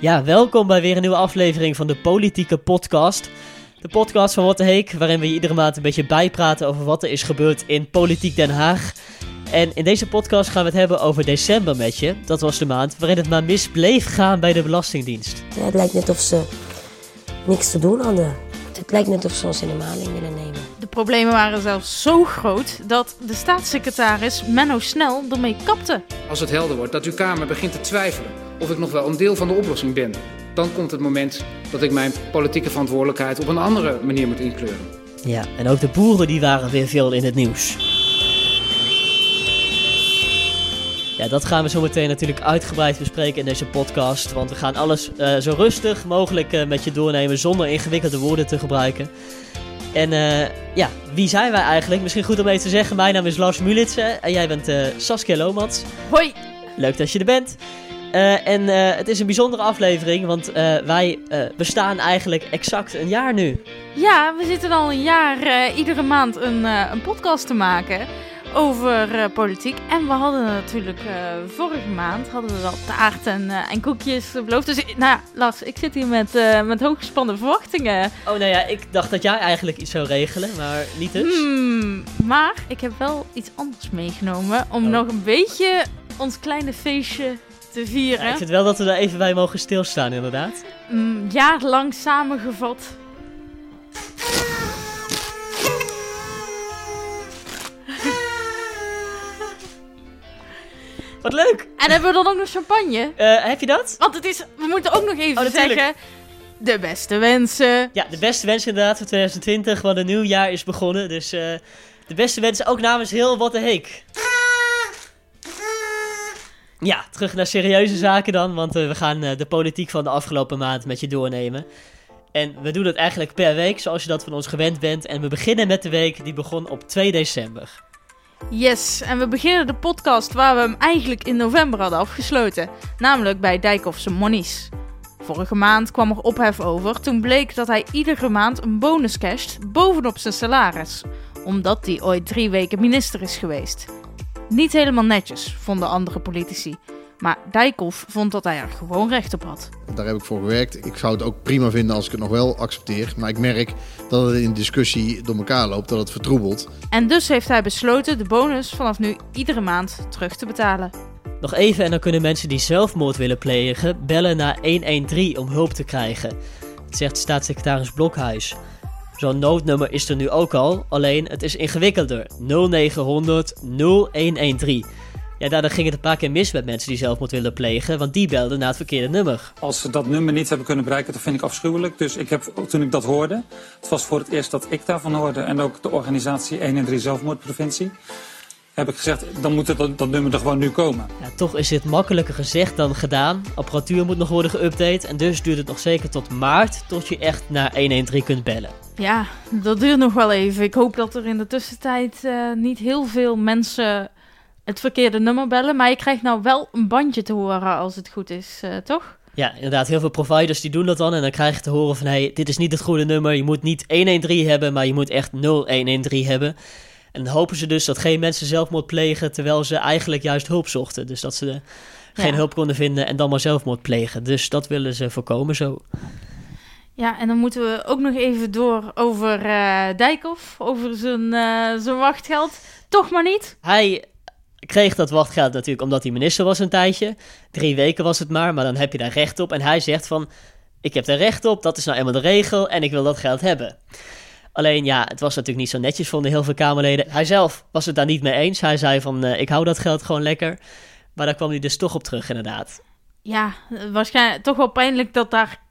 Ja, welkom bij weer een nieuwe aflevering van de Politieke Podcast. De podcast van the Heek, waarin we je iedere maand een beetje bijpraten over wat er is gebeurd in Politiek Den Haag. En in deze podcast gaan we het hebben over december met je. Dat was de maand waarin het maar mis bleef gaan bij de Belastingdienst. Het lijkt net of ze niks te doen hadden. Het lijkt net of ze ons in de maling willen nemen. De problemen waren zelfs zo groot dat de staatssecretaris Menno Snel ermee kapte. Als het helder wordt dat uw Kamer begint te twijfelen of ik nog wel een deel van de oplossing ben, dan komt het moment dat ik mijn politieke verantwoordelijkheid op een andere manier moet inkleuren. Ja, en ook de boeren die waren weer veel in het nieuws. Ja, dat gaan we zo meteen natuurlijk uitgebreid bespreken in deze podcast. Want we gaan alles uh, zo rustig mogelijk uh, met je doornemen zonder ingewikkelde woorden te gebruiken. En uh, ja, wie zijn wij eigenlijk? Misschien goed om even te zeggen. Mijn naam is Lars Mulitsen en jij bent Saskia Lomats. Hoi! Leuk dat je er bent. Uh, en uh, het is een bijzondere aflevering, want uh, wij bestaan eigenlijk exact een jaar nu. Ja, we zitten al een jaar iedere maand een, een podcast te maken over politiek. En we hadden natuurlijk vorige maand hadden we wel taart en, en koekjes beloofd. Dus nou ja, Lars, ik zit hier met, met hooggespannen verwachtingen. Oh, nou ja, ik dacht dat jij eigenlijk iets zou regelen, maar niet dus. Hmm, maar ik heb wel iets anders meegenomen om oh. nog een beetje ons kleine feestje te vieren. Ja, ik vind wel dat we daar even bij mogen stilstaan, inderdaad. Mm, jaarlang samengevat. Wat leuk! En hebben we dan ook nog champagne? Uh, heb je dat? Want het is, we moeten ook nog even oh, zeggen... De beste wensen. Ja, de beste wensen inderdaad voor 2020, want een nieuw jaar is begonnen. Dus uh, de beste wensen ook namens heel Wat de Heek. Ja, terug naar serieuze zaken dan, want uh, we gaan uh, de politiek van de afgelopen maand met je doornemen. En we doen het eigenlijk per week, zoals je dat van ons gewend bent. En we beginnen met de week die begon op 2 december. Yes, en we beginnen de podcast waar we hem eigenlijk in november hadden afgesloten. Namelijk bij Dijkhoffse Monies. Vorige maand kwam er ophef over toen bleek dat hij iedere maand een bonus casht bovenop zijn salaris. Omdat hij ooit drie weken minister is geweest. Niet helemaal netjes, vonden andere politici. Maar Dijkhoff vond dat hij er gewoon recht op had. Daar heb ik voor gewerkt. Ik zou het ook prima vinden als ik het nog wel accepteer. Maar ik merk dat het in discussie door elkaar loopt, dat het vertroebelt. En dus heeft hij besloten de bonus vanaf nu iedere maand terug te betalen. Nog even en dan kunnen mensen die zelfmoord willen plegen bellen naar 113 om hulp te krijgen. Dat zegt staatssecretaris Blokhuis. Zo'n noodnummer is er nu ook al, alleen het is ingewikkelder. 0900 0113. Ja, daardoor ging het een paar keer mis met mensen die zelfmoord willen plegen, want die belden naar het verkeerde nummer. Als ze dat nummer niet hebben kunnen bereiken, dat vind ik afschuwelijk. Dus ik heb, toen ik dat hoorde, het was voor het eerst dat ik daarvan hoorde en ook de organisatie 113 Zelfmoordpreventie heb ik gezegd, dan moet het, dat nummer er gewoon nu komen. Ja, toch is dit makkelijker gezegd dan gedaan. Apparatuur moet nog worden geüpdate en dus duurt het nog zeker tot maart tot je echt naar 113 kunt bellen. Ja, dat duurt nog wel even. Ik hoop dat er in de tussentijd uh, niet heel veel mensen het verkeerde nummer bellen. Maar je krijgt nou wel een bandje te horen als het goed is, uh, toch? Ja, inderdaad. Heel veel providers die doen dat dan. En dan krijg je te horen van, hey, dit is niet het goede nummer. Je moet niet 113 hebben, maar je moet echt 0113 hebben. En dan hopen ze dus dat geen mensen zelfmoord plegen terwijl ze eigenlijk juist hulp zochten. Dus dat ze geen hulp konden vinden en dan maar zelfmoord plegen. Dus dat willen ze voorkomen zo. Ja, en dan moeten we ook nog even door over uh, Dijkhoff, over zijn, uh, zijn wachtgeld. Toch maar niet? Hij kreeg dat wachtgeld natuurlijk omdat hij minister was een tijdje. Drie weken was het maar, maar dan heb je daar recht op. En hij zegt van, ik heb er recht op, dat is nou eenmaal de regel en ik wil dat geld hebben. Alleen ja, het was natuurlijk niet zo netjes, vonden heel veel Kamerleden. Hij zelf was het daar niet mee eens. Hij zei van, uh, ik hou dat geld gewoon lekker. Maar daar kwam hij dus toch op terug, inderdaad. Ja, waarschijnlijk toch wel pijnlijk dat daar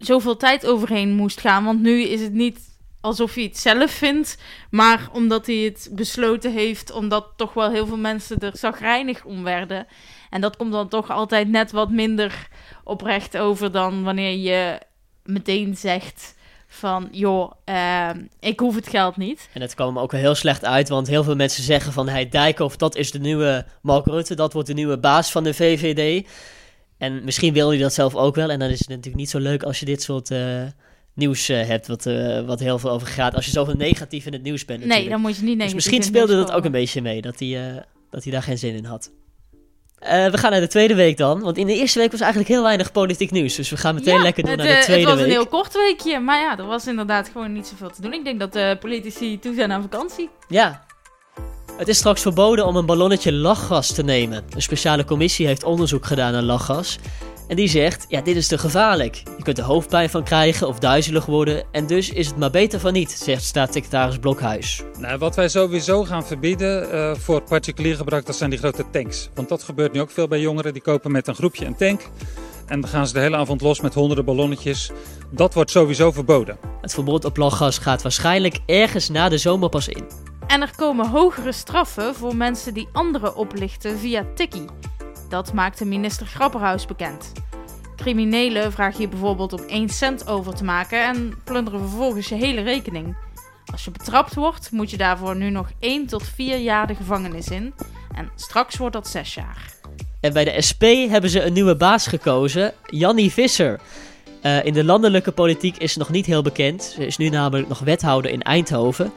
zoveel tijd overheen moest gaan. Want nu is het niet alsof hij het zelf vindt, maar omdat hij het besloten heeft, omdat toch wel heel veel mensen er zagrijnig om werden. En dat komt dan toch altijd net wat minder oprecht over dan wanneer je meteen zegt van, joh, uh, ik hoef het geld niet. En het kwam ook wel heel slecht uit, want heel veel mensen zeggen van, hey, Dijkhoff, dat is de nieuwe Mark Rutte, dat wordt de nieuwe baas van de VVD. En misschien wil je dat zelf ook wel, en dan is het natuurlijk niet zo leuk als je dit soort... Uh, nieuws uh, hebt, wat, uh, wat heel veel over gaat. Als je zoveel negatief in het nieuws bent. Natuurlijk. Nee, dan moet je niet dus negatief. Dus misschien speelde dat ook een beetje mee, dat hij, dat hij daar geen zin in had. Eh, we gaan naar de tweede week dan. Want in de eerste week was eigenlijk heel weinig politiek nieuws. Dus we gaan meteen Ja, lekker door het, naar de eh, tweede Het was week. een heel kort weekje, maar ja, er was inderdaad gewoon niet zoveel te doen. Ik denk dat de politici toe zijn aan vakantie. Ja. Het is straks verboden om een ballonnetje lachgas te nemen. Een speciale commissie heeft onderzoek gedaan naar lachgas. En die zegt, ja, dit is te gevaarlijk. Je kunt er hoofdpijn van krijgen of duizelig worden. En dus is het maar beter van niet, zegt staatssecretaris Blokhuis. Nou, wat wij sowieso gaan verbieden eh, voor particulier gebruik, dat zijn die grote tanks. Want dat gebeurt nu ook veel bij jongeren. Die kopen met een groepje een tank. En dan gaan ze de hele avond los met honderden ballonnetjes. Dat wordt sowieso verboden. Het verbod op lachgas gaat waarschijnlijk ergens na de zomer pas in. En er komen hogere straffen voor mensen die anderen oplichten via Tikkie. Dat maakte minister Grapperhaus bekend. Criminelen vragen je bijvoorbeeld om 1 cent over te maken en plunderen vervolgens je hele rekening. Als je betrapt wordt, moet je daarvoor nu nog 1 tot 4 jaar de gevangenis in. En straks wordt dat 6 jaar. En bij de SP hebben ze een nieuwe baas gekozen, Jannie Visser. Eh, in de landelijke politiek is ze nog niet heel bekend. Ze is nu namelijk nog wethouder in Eindhoven.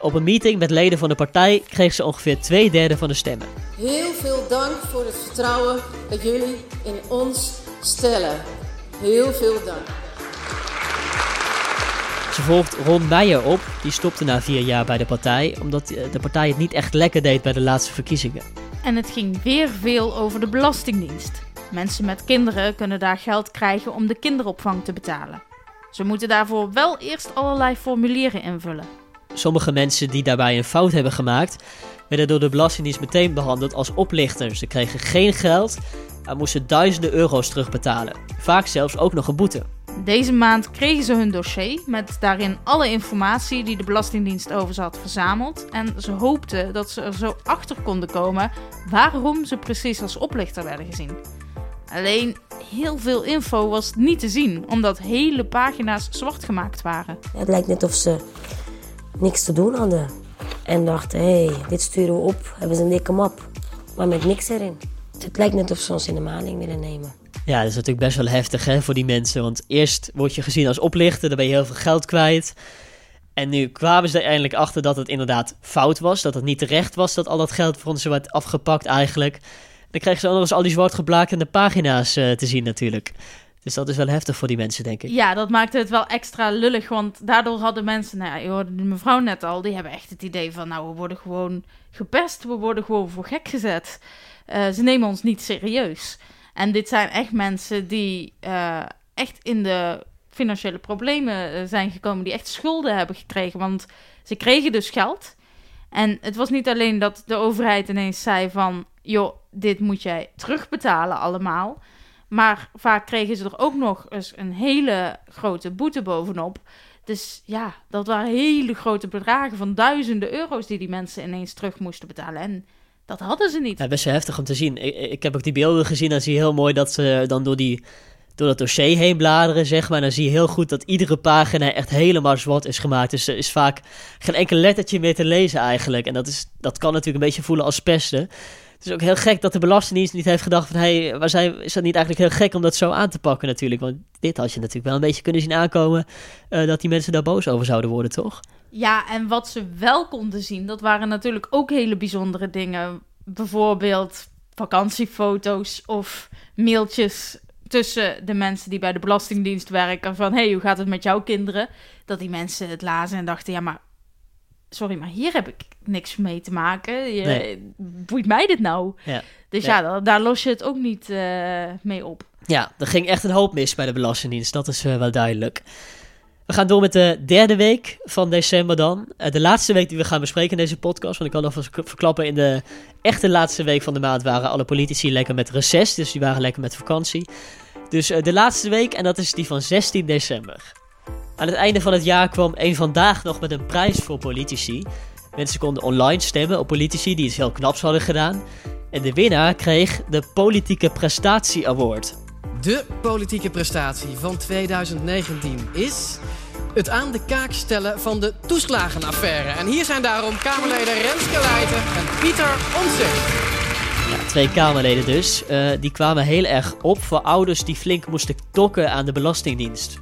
Op een meeting met leden van de partij kreeg ze ongeveer twee derde van de stemmen. Heel veel dank voor het vertrouwen dat jullie in ons stellen. Heel veel dank. Ze volgt Ron Meijer op, die stopte na vier jaar bij de partij, omdat eh, de partij het niet echt lekker deed bij de laatste verkiezingen. En het ging weer veel over de Belastingdienst. Mensen met kinderen kunnen daar geld krijgen om de kinderopvang te betalen. Ze moeten daarvoor wel eerst allerlei formulieren invullen. Sommige mensen die daarbij een fout hebben gemaakt, werden door de Belastingdienst meteen behandeld als oplichters. Ze kregen geen geld en moesten duizenden euro's terugbetalen. Vaak zelfs ook nog een boete. Deze maand kregen ze hun dossier met daarin alle informatie die de Belastingdienst over ze had verzameld. En ze hoopten dat ze er zo achter konden komen waarom ze precies als oplichter werden gezien. Alleen heel veel info was niet te zien, omdat hele pagina's zwart gemaakt waren. Het lijkt net of ze niks te doen hadden. En dachten, hé, hey, dit sturen we op. Hebben ze een dikke map. Maar met niks erin. Het lijkt net of ze ons in de maling willen nemen. Ja, dat is natuurlijk best wel heftig hè, voor die mensen. Want eerst word je gezien als oplichter, dan ben je heel veel geld kwijt. En nu kwamen ze er eindelijk achter dat het inderdaad fout was. Dat het niet terecht was dat al dat geld voor ons werd afgepakt eigenlijk. Dan kregen ze eens al die zwart geblakende pagina's eh, te zien natuurlijk. Dus dat is wel heftig voor die mensen, denk ik. Ja, dat maakte het wel extra lullig, want daardoor hadden mensen, nou je hoorde de mevrouw net al, die hebben echt het idee van, nou, we worden gewoon gepest, we worden gewoon voor gek gezet. Eh, ze nemen ons niet serieus. En dit zijn echt mensen die eh, echt in de financiële problemen eh, zijn gekomen, die echt schulden hebben gekregen, want ze kregen dus geld. En het was niet alleen dat de overheid ineens zei van, joh, dit moet jij terugbetalen allemaal. Maar vaak kregen ze er ook nog eens een hele grote boete bovenop. Dus ja, dat waren hele grote bedragen van duizenden euro's die die mensen ineens terug moesten betalen. En dat hadden ze niet. Ja, best wel heftig om te zien. Ik, heb ook die beelden gezien. Dan zie je heel mooi dat ze dan door, die, door dat dossier heen bladeren, zeg maar. En dan zie je heel goed dat iedere pagina echt helemaal zwart is gemaakt. Dus er is vaak geen enkel lettertje meer te lezen eigenlijk. En dat, is, dat kan natuurlijk een beetje voelen als pesten. Het is ook heel gek dat de Belastingdienst niet heeft gedacht van... Hey, waar is dat niet eigenlijk heel gek om dat zo aan te pakken natuurlijk? Want dit had je natuurlijk wel een beetje kunnen zien aankomen... eh, dat die mensen daar boos over zouden worden, toch? Ja, en wat ze wel konden zien, dat waren natuurlijk ook hele bijzondere dingen. Bijvoorbeeld vakantiefoto's of mailtjes tussen de mensen die bij de Belastingdienst werken. Van, hey, hoe gaat het met jouw kinderen? Dat die mensen het lazen en dachten, ja, maar... Sorry, maar hier heb ik niks mee te maken. Je, Nee. Boeit mij dit nou? Ja. Dus Ja. ja, daar, los je het ook niet eh, mee op. Ja, er ging echt een hoop mis bij de Belastingdienst. Dat is eh, wel duidelijk. We gaan door met de derde week van december dan. Eh, de laatste week die we gaan bespreken in deze podcast. Want ik kan alvast verklappen, in de echte laatste week van de maand waren alle politici lekker met reces. Dus die waren lekker met vakantie. Dus de laatste week, en dat is die van 16 december. Aan het einde van het jaar kwam een vandaag nog met een prijs voor politici. Mensen konden online stemmen op politici die iets heel knaps hadden gedaan. En de winnaar kreeg de Politieke Prestatie Award. De politieke prestatie van 2019 is het aan de kaak stellen van de toeslagenaffaire. En hier zijn daarom Kamerleden Renske Leijten en Pieter Omtzigt. Ja, twee Kamerleden dus. Eh, die kwamen heel erg op voor ouders die flink moesten tokken aan de Belastingdienst.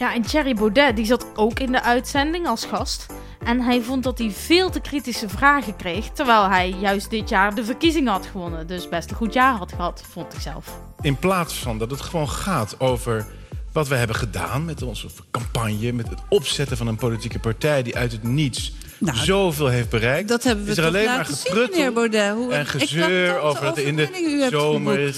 Ja, en Thierry Baudet, die zat ook in de uitzending als gast. En hij vond dat hij veel te kritische vragen kreeg, terwijl hij juist dit jaar de verkiezingen had gewonnen. Dus best een goed jaar had gehad, vond ik zelf. In plaats van dat het gewoon gaat over wat we hebben gedaan met onze campagne, met het opzetten van een politieke partij die uit het niets Nou, zoveel heeft bereikt. Dat hebben we is er toch alleen maar gepruttel Baudet. Hoe en gezeur over dat in de zomer.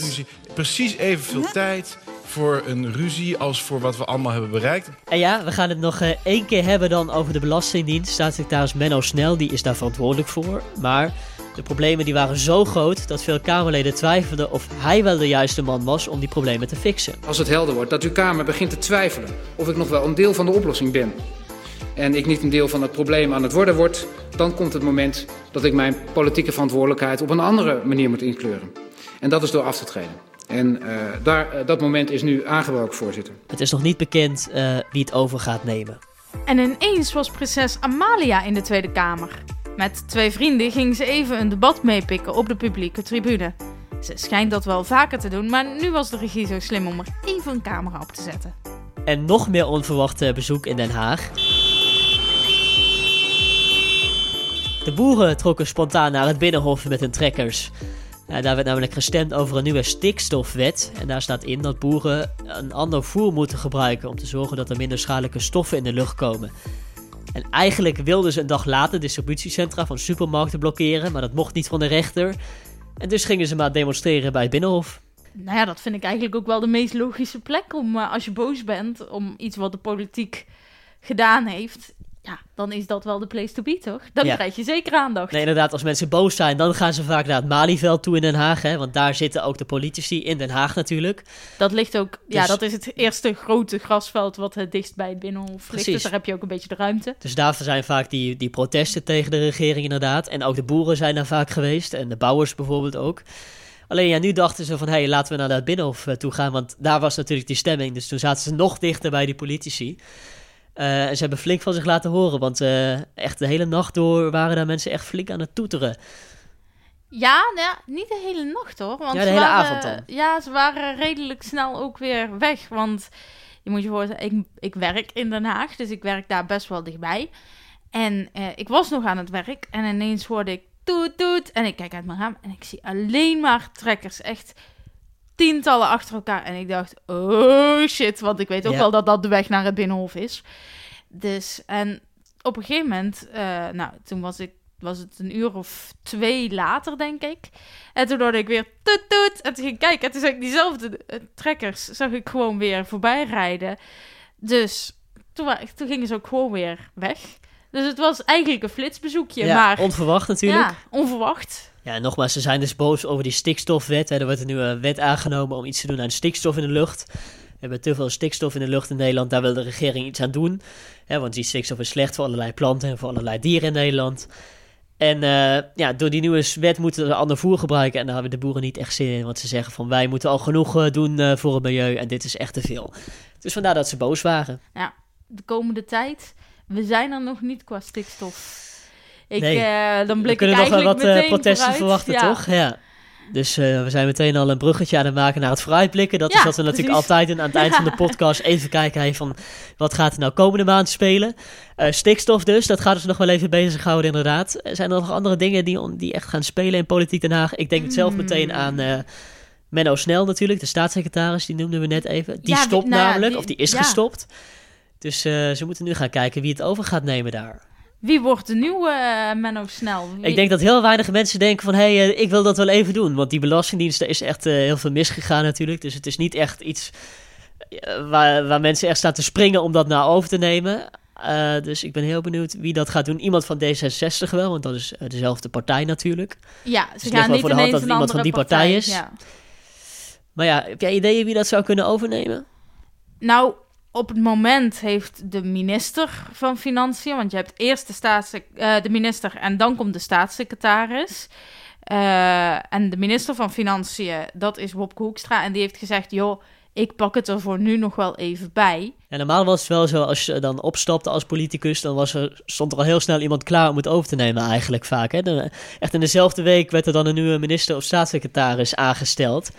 Precies evenveel tijd voor een ruzie als voor wat we allemaal hebben bereikt. En ja, we gaan het nog eh, één keer hebben dan over de Belastingdienst. Staatssecretaris Menno Snel, die is daar verantwoordelijk voor. Maar de problemen die waren zo groot dat veel Kamerleden twijfelden of hij wel de juiste man was om die problemen te fixen. Als het helder wordt dat uw Kamer begint te twijfelen of ik nog wel een deel van de oplossing ben. En ik niet een deel van het probleem aan het worden word, dan komt het moment dat ik mijn politieke verantwoordelijkheid op een andere manier moet inkleuren. En dat is door af te treden. En eh, daar, eh, dat moment is nu aangebroken, voorzitter. Het is nog niet bekend eh, wie het over gaat nemen. En ineens was prinses Amalia in de Tweede Kamer. Met twee vrienden ging ze even een debat meepikken op de publieke tribune. Ze schijnt dat wel vaker te doen, maar nu was de regie zo slim om er even een camera op te zetten. En nog meer onverwachte bezoek in Den Haag. De boeren trokken spontaan naar het Binnenhof met hun trekkers. Daar werd namelijk gestemd over een nieuwe stikstofwet. En daar staat in dat boeren een ander voer moeten gebruiken om te zorgen dat er minder schadelijke stoffen in de lucht komen. En eigenlijk wilden ze een dag later distributiecentra van supermarkten blokkeren, maar dat mocht niet van de rechter. En dus gingen ze maar demonstreren bij het Binnenhof. Nou ja, dat vind ik eigenlijk ook wel de meest logische plek om, eh, als je boos bent, om iets wat de politiek gedaan heeft. Ja, dan is dat wel de place to be, toch? Dan Ja. krijg je zeker aandacht. Nee, inderdaad, als mensen boos zijn, dan gaan ze vaak naar het Malieveld toe in Den Haag. Hè, want daar zitten ook de politici in Den Haag natuurlijk. Dat ligt ook, ja, Dus- dat is het eerste grote grasveld wat het dichtst bij het Binnenhof ligt. Dus daar heb je ook een beetje de ruimte. Dus daarvoor zijn vaak die, die protesten tegen de regering inderdaad. En ook de boeren zijn daar vaak geweest. En de bouwers bijvoorbeeld ook. Alleen ja, nu dachten ze van, hé, hey, laten we naar dat Binnenhof eh, toe gaan. Want daar was natuurlijk die stemming. Dus toen zaten ze nog dichter bij die politici. Eh, en ze hebben flink van zich laten horen. Want eh, echt de hele nacht door waren daar mensen echt flink aan het toeteren. Ja, nou ja, niet de hele nacht hoor. Want Ja, de hele waren- avond dan. Ja, ze waren redelijk snel ook weer weg. Want je moet je voorstellen, ik, ik werk in Den Haag, dus ik werk daar best wel dichtbij. En eh, ik was nog aan het werk en ineens hoorde ik toet toet. En ik kijk uit mijn raam en ik zie alleen maar trekkers. Echt tientallen achter elkaar. En ik dacht, oh shit, want ik weet ook Ja. wel dat dat de weg naar het Binnenhof is. Dus, en op een gegeven moment, eh, nou, toen was ik, was het een uur of twee later, denk ik. En toen hoorde ik weer toet toet. En toen ging ik kijken, en toen zag ik diezelfde eh, trekkers, zag ik gewoon weer voorbij rijden. Dus toen, toen gingen ze ook gewoon weer weg. Dus het was eigenlijk een flitsbezoekje, ja, maar onverwacht natuurlijk. ja, onverwacht. Ja, nogmaals, ze zijn dus boos over die stikstofwet. Hè. Er wordt een nieuwe wet aangenomen om iets te doen aan stikstof in de lucht. We hebben te veel stikstof in de lucht in Nederland. Daar wil de regering iets aan doen. Hè, want die stikstof is slecht voor allerlei planten en voor allerlei dieren in Nederland. En eh, ja, door die nieuwe wet moeten we ander voer gebruiken. En daar hebben de boeren niet echt zin in. Want ze zeggen van wij moeten al genoeg eh, doen eh, voor het milieu. En dit is echt te veel. Dus vandaar dat ze boos waren. Ja, de komende tijd, we zijn er nog niet qua stikstof. Ik, Nee. eh, dan We blik ik kunnen nog wel wat eh, protesten vooruit. verwachten, Ja. toch? Ja. Dus eh, we zijn meteen al een bruggetje aan het maken naar het vooruitblikken. Dat is wat we natuurlijk precies. altijd aan het eind van de podcast. Even kijken hey, van wat gaat er nou komende maand spelen. Stikstof dus, dat gaat ons nog wel even bezighouden inderdaad. Er zijn er nog andere dingen die, die echt gaan spelen in Politiek Den Haag? Ik denk zelf meteen Hmm. aan Menno Snel natuurlijk, de staatssecretaris. Die noemden we net even. Die Ja, stopt nou namelijk, die- of die is ja. gestopt. Dus eh, ze moeten nu gaan kijken wie het over gaat nemen daar. Wie wordt de nieuwe eh, Menno Snel? Wie- Ik denk dat heel weinig mensen denken van... hé, hey, eh, ik wil dat wel even doen. Want die belastingdienst, daar is echt heel veel misgegaan natuurlijk. Dus het is niet echt iets waar, waar mensen echt staan te springen om dat nou over te nemen. Dus ik ben heel benieuwd wie dat gaat doen. Iemand van D66 wel, want dat is dezelfde partij natuurlijk. Ja, ze ligt gaan niet voor de hand dat iemand van andere die partij is. Ja. Maar ja, heb jij ideeën wie dat zou kunnen overnemen? Nou, op het moment heeft de minister van Financiën, want je hebt eerst de, eh, de minister en dan komt de staatssecretaris. Eh, en de minister van Financiën, dat is Wopke Hoekstra. En die heeft gezegd, joh, ik pak het er voor nu nog wel even bij. Ja, normaal was het wel zo, als je dan opstapte als politicus, dan was er, stond er al heel snel iemand klaar om het over te nemen eigenlijk vaak. Hè? De- echt in dezelfde week werd er dan een nieuwe minister of staatssecretaris aangesteld.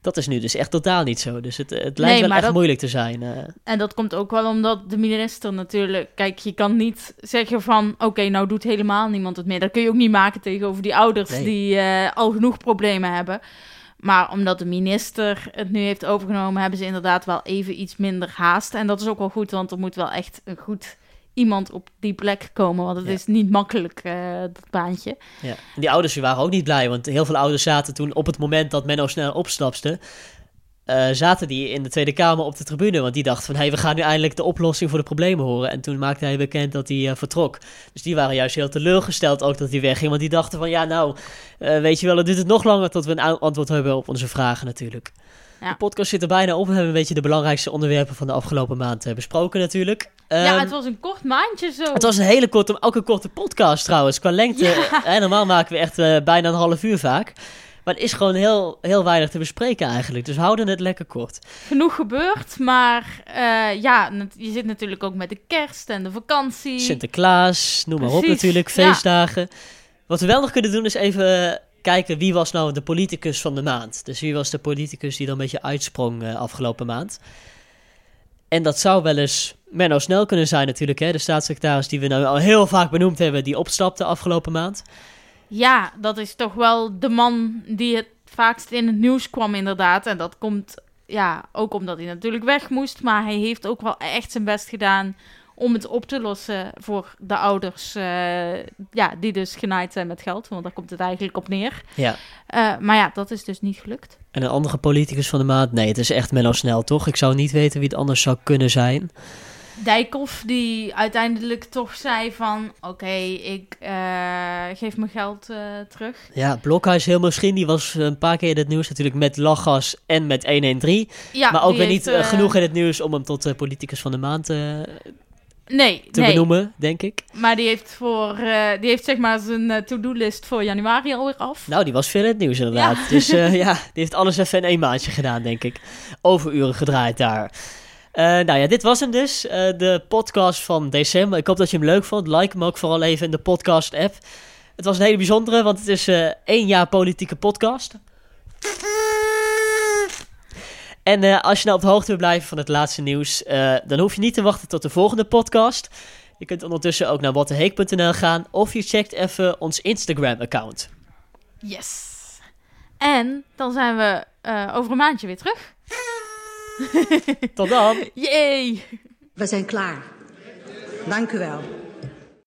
Dat is nu dus echt totaal niet zo. Dus het, het lijkt Nee, wel echt dat- moeilijk te zijn. eh. En dat komt ook wel omdat de minister natuurlijk... Kijk, je kan niet zeggen van... Oké, nou doet helemaal niemand het meer. Dat kun je ook niet maken tegenover die ouders... Nee. die eh, al genoeg problemen hebben. Maar omdat de minister het nu heeft overgenomen... hebben ze inderdaad wel even iets minder haast. En dat is ook wel goed, want er moet wel echt een goed iemand op die plek komen. Want het Ja. is niet makkelijk, eh, dat baantje. Ja. En die ouders die waren ook niet blij, want heel veel ouders zaten toen op het moment dat Menno snel opstapte, eh, zaten die in de Tweede Kamer op de tribune. Want die dachten van, hey, we gaan nu eindelijk de oplossing voor de problemen horen. En toen maakte hij bekend dat hij eh, vertrok. Dus die waren juist heel teleurgesteld ook dat hij wegging. Want die dachten van, ja nou, eh, weet je wel, het duurt het nog langer tot we een antwoord hebben op onze vragen natuurlijk. Ja. De podcast zit er bijna op. We hebben een beetje de belangrijkste onderwerpen van de afgelopen maand besproken natuurlijk. ja, Ehm, het was een kort maandje zo. het was een hele korte, ook een korte podcast trouwens. Qua lengte. eh, normaal maken we echt bijna een half uur vaak. Maar het is gewoon heel, heel weinig te bespreken eigenlijk. Dus we houden het lekker kort. genoeg gebeurd. Maar eh, ja, je zit natuurlijk ook met de kerst en de vakantie. Sinterklaas, noem maar op natuurlijk. ja. Feestdagen. Wat we wel nog kunnen doen is even kijken wie was nou de politicus van de maand. Dus wie was de politicus die dan een beetje uitsprong eh, afgelopen maand. En dat zou wel eens Menno Snel kunnen zijn natuurlijk. Hè? De staatssecretaris die we nou al heel vaak benoemd hebben. Die opstapte afgelopen maand. Ja, dat is toch wel de man die het vaakst in het nieuws kwam, inderdaad. En dat komt ja, ook omdat hij natuurlijk weg moest. Maar hij heeft ook wel echt zijn best gedaan om het op te lossen voor de ouders. eh, ja, die dus genaaid zijn met geld. Want daar komt het eigenlijk op neer. Ja. Eh, maar ja, dat is dus niet gelukt. En een andere politicus van de maand? Nee, het is echt Menno Snel, toch? Ik zou niet weten wie het anders zou kunnen zijn. Dijkhoff die uiteindelijk toch zei van... Oké, ik eh, geef mijn geld eh, terug. Ja, Blokhuis heel misschien. Die was een paar keer in het nieuws natuurlijk met lachgas en met 113. Ja, maar ook weer niet eh, genoeg in het nieuws om hem tot politicus van de maand eh, Nee, te nee. benoemen, denk ik. Maar die heeft, voor, die heeft zeg maar zijn to-do-list voor januari alweer af. Nou, die was veel in het nieuws inderdaad. Ja. Dus ja, die heeft alles even in één maandje gedaan, denk ik. Overuren gedraaid daar. Eh, nou ja, dit was hem dus. eh, de podcast van december. Ik hoop dat je hem leuk vond. Like hem ook vooral even in de podcast-app. Het was een hele bijzondere, want het is eh één jaar politieke podcast. En als je nou op de hoogte wil blijven van het laatste nieuws, dan hoef je niet te wachten tot de volgende podcast. Je kunt ondertussen ook naar watteheek.nl gaan of je checkt even ons Instagram-account. Yes. En dan zijn we over een maandje weer terug. Tot dan! Yay! We zijn klaar. Dank u wel.